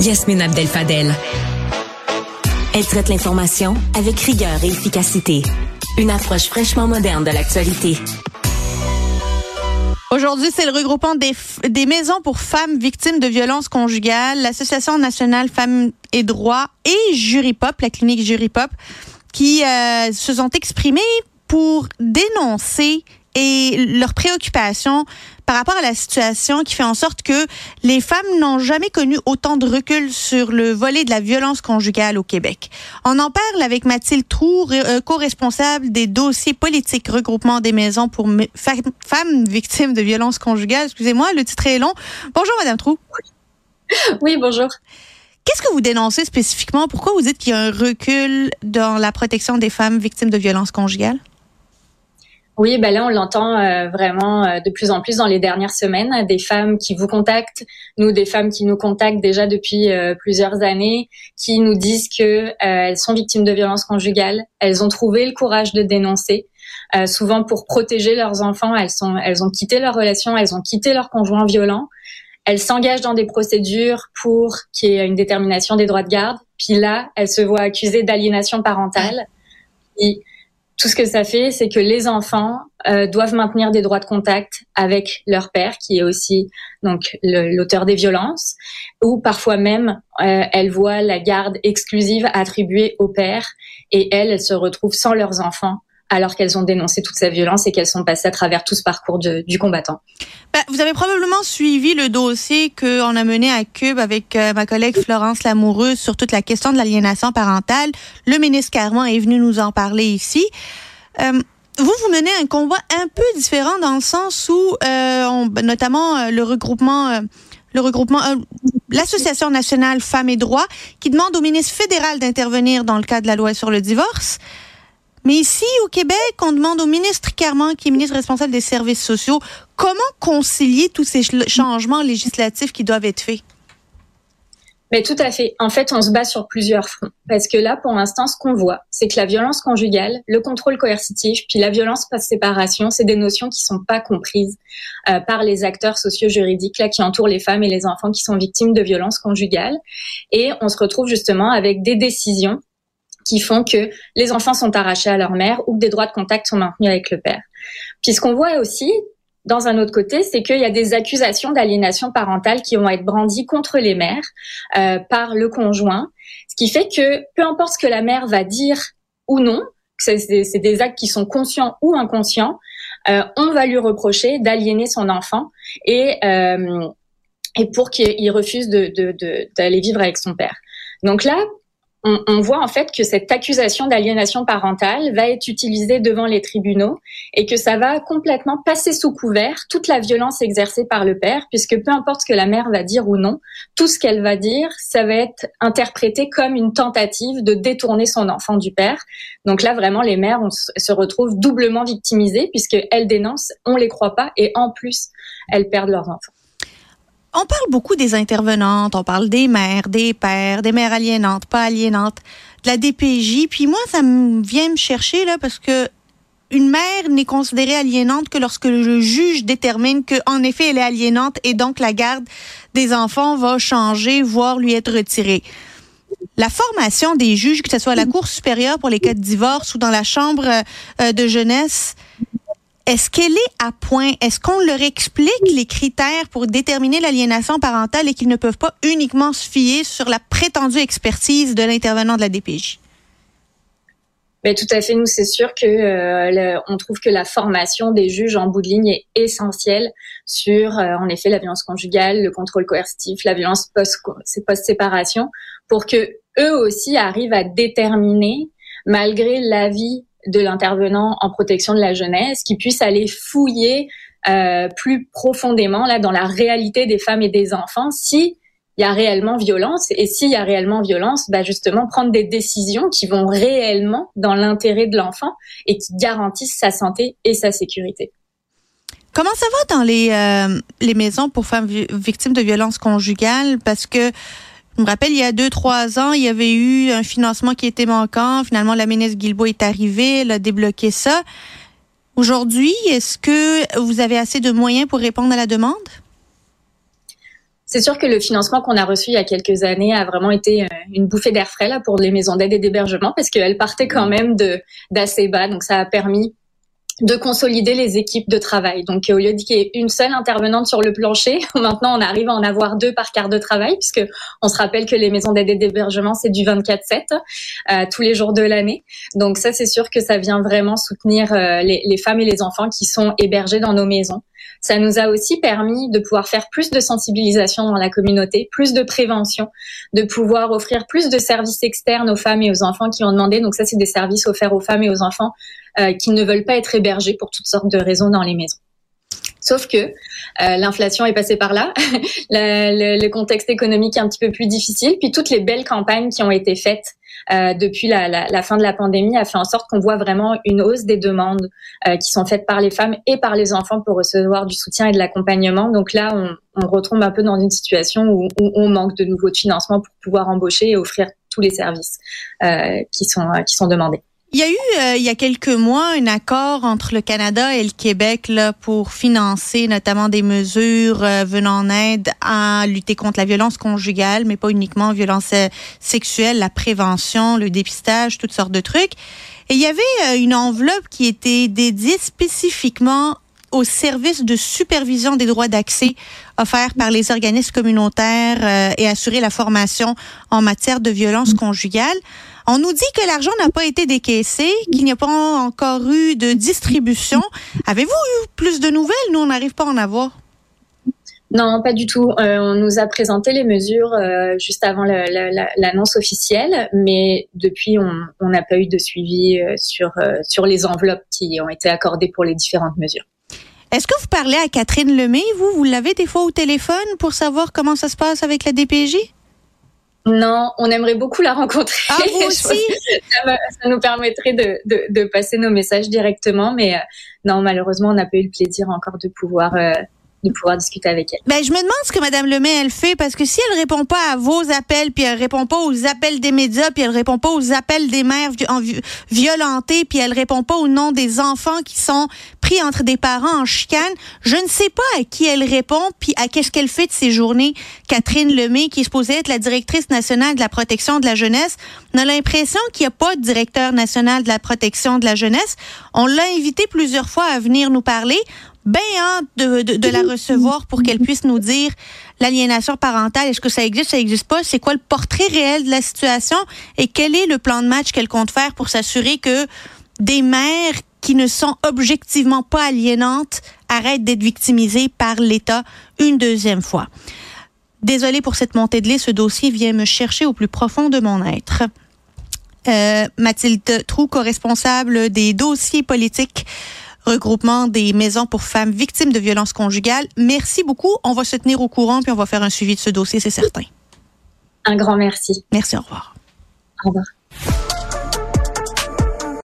Yasmine Abdel Fadel. Elle traite l'information avec rigueur et efficacité. Une approche fraîchement moderne de l'actualité. Aujourd'hui, c'est le regroupement des, des, maisons pour femmes victimes de violences conjugales, l'Association nationale Femmes et Droits et Juripop, la clinique Juripop, qui euh, se sont exprimés pour dénoncer et leurs préoccupations par rapport à la situation qui fait en sorte que les femmes n'ont jamais connu autant de recul sur le volet de la violence conjugale au Québec. On en parle avec Mathilde Trou, euh, co-responsable des dossiers politiques regroupement des maisons pour femmes victimes de violences conjugales. Excusez-moi, le titre est long. Bonjour, Madame Trou. Oui, bonjour. Qu'est-ce que vous dénoncez spécifiquement? Pourquoi vous dites qu'il y a un recul dans la protection des femmes victimes de violences conjugales? Oui, ben là on l'entend euh, vraiment euh, de plus en plus dans les dernières semaines, des femmes qui vous contactent, nous des femmes qui nous contactent déjà depuis euh, plusieurs années, qui nous disent que elles sont victimes de violences conjugales, elles ont trouvé le courage de dénoncer. souvent pour protéger leurs enfants, elles sont, elles ont quitté leur relation, elles ont quitté leur conjoint violent, elles s'engagent dans des procédures pour qu'il y ait une détermination des droits de garde. Puis là, elles se voient accusées d'aliénation parentale. Et tout ce que ça fait, c'est que les enfants euh, doivent maintenir des droits de contact avec leur père, qui est aussi donc l'auteur des violences, ou parfois même euh, elles voient la garde exclusive attribuée au père et elles, elles se retrouvent sans leurs enfants alors qu'elles ont dénoncé toute sa violence et qu'elles sont passées à travers tout ce parcours du combattant. Bah, vous avez probablement suivi le dossier qu'on a mené à Cube avec euh, ma collègue Florence Lamoureuse sur toute la question de l'aliénation parentale. Le ministre Carman est venu nous en parler ici. Euh, vous, vous menez un combat un peu différent dans le sens où, euh, notamment le regroupement le regroupement, l'Association nationale Femmes et Droits, qui demande au ministre fédéral d'intervenir dans le cadre de la loi sur le divorce. Mais ici, au Québec, on demande au ministre Carman, qui est ministre responsable des services sociaux, comment concilier tous ces changements législatifs qui doivent être faits? Mais tout à fait. En fait, on se bat sur plusieurs fronts. Parce que là, pour l'instant, ce qu'on voit, c'est que la violence conjugale, le contrôle coercitif, puis la violence post-séparation, c'est des notions qui sont pas comprises euh, par les acteurs socio-juridiques là qui entourent les femmes et les enfants qui sont victimes de violences conjugales. Et on se retrouve justement avec des décisions qui font que les enfants sont arrachés à leur mère ou que des droits de contact sont maintenus avec le père. Puis ce qu'on voit aussi, dans un autre côté, c'est qu'il y a des accusations d'aliénation parentale qui vont être brandies contre les mères euh, par le conjoint, ce qui fait que peu importe ce que la mère va dire ou non, c'est des actes qui sont conscients ou inconscients, euh, on va lui reprocher d'aliéner son enfant et euh, et pour qu'il refuse d'aller de, de, vivre avec son père. Donc là, on, on, voit en fait que cette accusation d'aliénation parentale va être utilisée devant les tribunaux et que ça va complètement passer sous couvert toute la violence exercée par le père, puisque peu importe ce que la mère va dire ou non, tout ce qu'elle va dire, ça va être interprété comme une tentative de détourner son enfant du père. Donc là, vraiment, les mères se retrouvent doublement victimisées puisqu'elles dénoncent, on les croit pas et en plus, elles perdent leurs enfants. On parle beaucoup des intervenantes, on parle des mères, des pères, des mères aliénantes, pas aliénantes, de la DPJ. Puis moi, ça me vient me chercher là parce que une mère n'est considérée aliénante que lorsque le juge détermine qu'en effet elle est aliénante et donc la garde des enfants va changer, voire lui être retirée. La formation des juges, que ce soit à la Cour supérieure pour les cas de divorce ou dans la Chambre euh, de jeunesse, est-ce qu'elle est à point? Est-ce qu'on leur explique les critères pour déterminer l'aliénation parentale et qu'ils ne peuvent pas uniquement se fier sur la prétendue expertise de l'intervenant de la DPJ? Mais tout à fait, nous c'est sûr que euh, on trouve que la formation des juges en bout de ligne est essentielle sur, euh, en effet, la violence conjugale, le contrôle coercitif, la violence post post séparation, pour que eux aussi arrivent à déterminer, malgré l'avis de l'intervenant en protection de la jeunesse qui puisse aller fouiller euh, plus profondément là dans la réalité des femmes et des enfants si il y a réellement violence et s'il y a réellement violence, bah justement prendre des décisions qui vont réellement dans l'intérêt de l'enfant et qui garantissent sa santé et sa sécurité. Comment ça va dans les, euh, les maisons pour femmes victimes de violences conjugales? Parce que je me rappelle, il y a deux, trois ans, il y avait eu un financement qui était manquant. Finalement, la ministre Guilbeault est arrivée, elle a débloqué ça. Aujourd'hui, est-ce que vous avez assez de moyens pour répondre à la demande? C'est sûr que le financement qu'on a reçu il y a quelques années a vraiment été euh, une bouffée d'air frais là pour les maisons d'aide et d'hébergement parce qu'elles partaient quand même de d'assez bas, donc ça a permis de consolider les équipes de travail. Donc au lieu qu'il y ait une seule intervenante sur le plancher, maintenant on arrive à en avoir deux par quart de travail puisque on se rappelle que les maisons d'aide et d'hébergement c'est du 24/7 euh, tous les jours de l'année. Donc ça c'est sûr que ça vient vraiment soutenir euh, les, les, femmes et les enfants qui sont hébergés dans nos maisons. Ça nous a aussi permis de pouvoir faire plus de sensibilisation dans la communauté, plus de prévention, de pouvoir offrir plus de services externes aux femmes et aux enfants qui ont demandé. Donc ça, c'est des services offerts aux femmes et aux enfants euh, qui ne veulent pas être hébergés pour toutes sortes de raisons dans les maisons. Sauf que euh, l'inflation est passée par là, le, le, contexte économique est un petit peu plus difficile, puis toutes les belles campagnes qui ont été faites euh, depuis la, la, la, fin de la pandémie a fait en sorte qu'on voit vraiment une hausse des demandes euh, qui sont faites par les femmes et par les enfants pour recevoir du soutien et de l'accompagnement. Donc là, on, on, retombe un peu dans une situation où, où, on manque de nouveaux financements pour pouvoir embaucher et offrir tous les services euh, qui sont qui sont demandés. Il y a eu, euh, il y a quelques mois, un accord entre le Canada et le Québec là, pour financer notamment des mesures euh, venant en aide à lutter contre la violence conjugale, mais pas uniquement violence euh, sexuelle, la prévention, le dépistage, toutes sortes de trucs. Et il y avait une enveloppe qui était dédiée spécifiquement au service de supervision des droits d'accès offerts par les organismes communautaires et assurer la formation en matière de violence conjugale. On nous dit que l'argent n'a pas été décaissé, qu'il n'y a pas encore eu de distribution. Avez-vous eu plus de nouvelles? Nous, on n'arrive pas à en avoir. Non, pas du tout. Euh, on nous a présenté les mesures euh, juste avant l'annonce officielle, mais depuis, on n'a pas eu de suivi euh, sur, sur les enveloppes qui ont été accordées pour les différentes mesures. Est-ce que vous parlez à Catherine Lemay, vous? Vous l'avez des fois au téléphone pour savoir comment ça se passe avec la DPJ? Non, on aimerait beaucoup la rencontrer. Ah, vous aussi? ça, nous permettrait de, de, de, passer nos messages directement, mais euh, non, malheureusement, on n'a pas eu le plaisir encore de pouvoir euh, de pouvoir discuter avec elle. Ben, je me demande ce que Mme Lemay, elle fait, parce que si elle répond pas à vos appels, puis elle répond pas aux appels des médias, puis elle répond pas aux appels des mères violentées, puis elle répond pas au nom des enfants qui sont pris entre des parents en chicane, je ne sais pas à qui elle répond, puis à qu'est-ce qu'elle fait de ces journées. Catherine Lemay, qui est supposée être la directrice nationale de la protection de la jeunesse, on a l'impression qu'il n'y a pas de directeur national de la protection de la jeunesse. On l'a invité plusieurs fois à venir nous parler bien hâte de, de, la recevoir pour qu'elle puisse nous dire l'aliénation parentale, est-ce que ça existe, ça n'existe pas, c'est quoi le portrait réel de la situation? Et quel est le plan de match qu'elle compte faire pour s'assurer que des mères qui ne sont objectivement pas aliénantes arrêtent d'être victimisées par l'État une deuxième fois? Désolée pour cette montée de lait, ce dossier vient me chercher au plus profond de mon être. Euh, Mathilde Trou, co-responsable des dossiers politiques regroupement des maisons pour femmes victimes de violences conjugales. Merci beaucoup. On va se tenir au courant puis on va faire un suivi de ce dossier, c'est certain. Un grand merci. Merci, au revoir. Au revoir.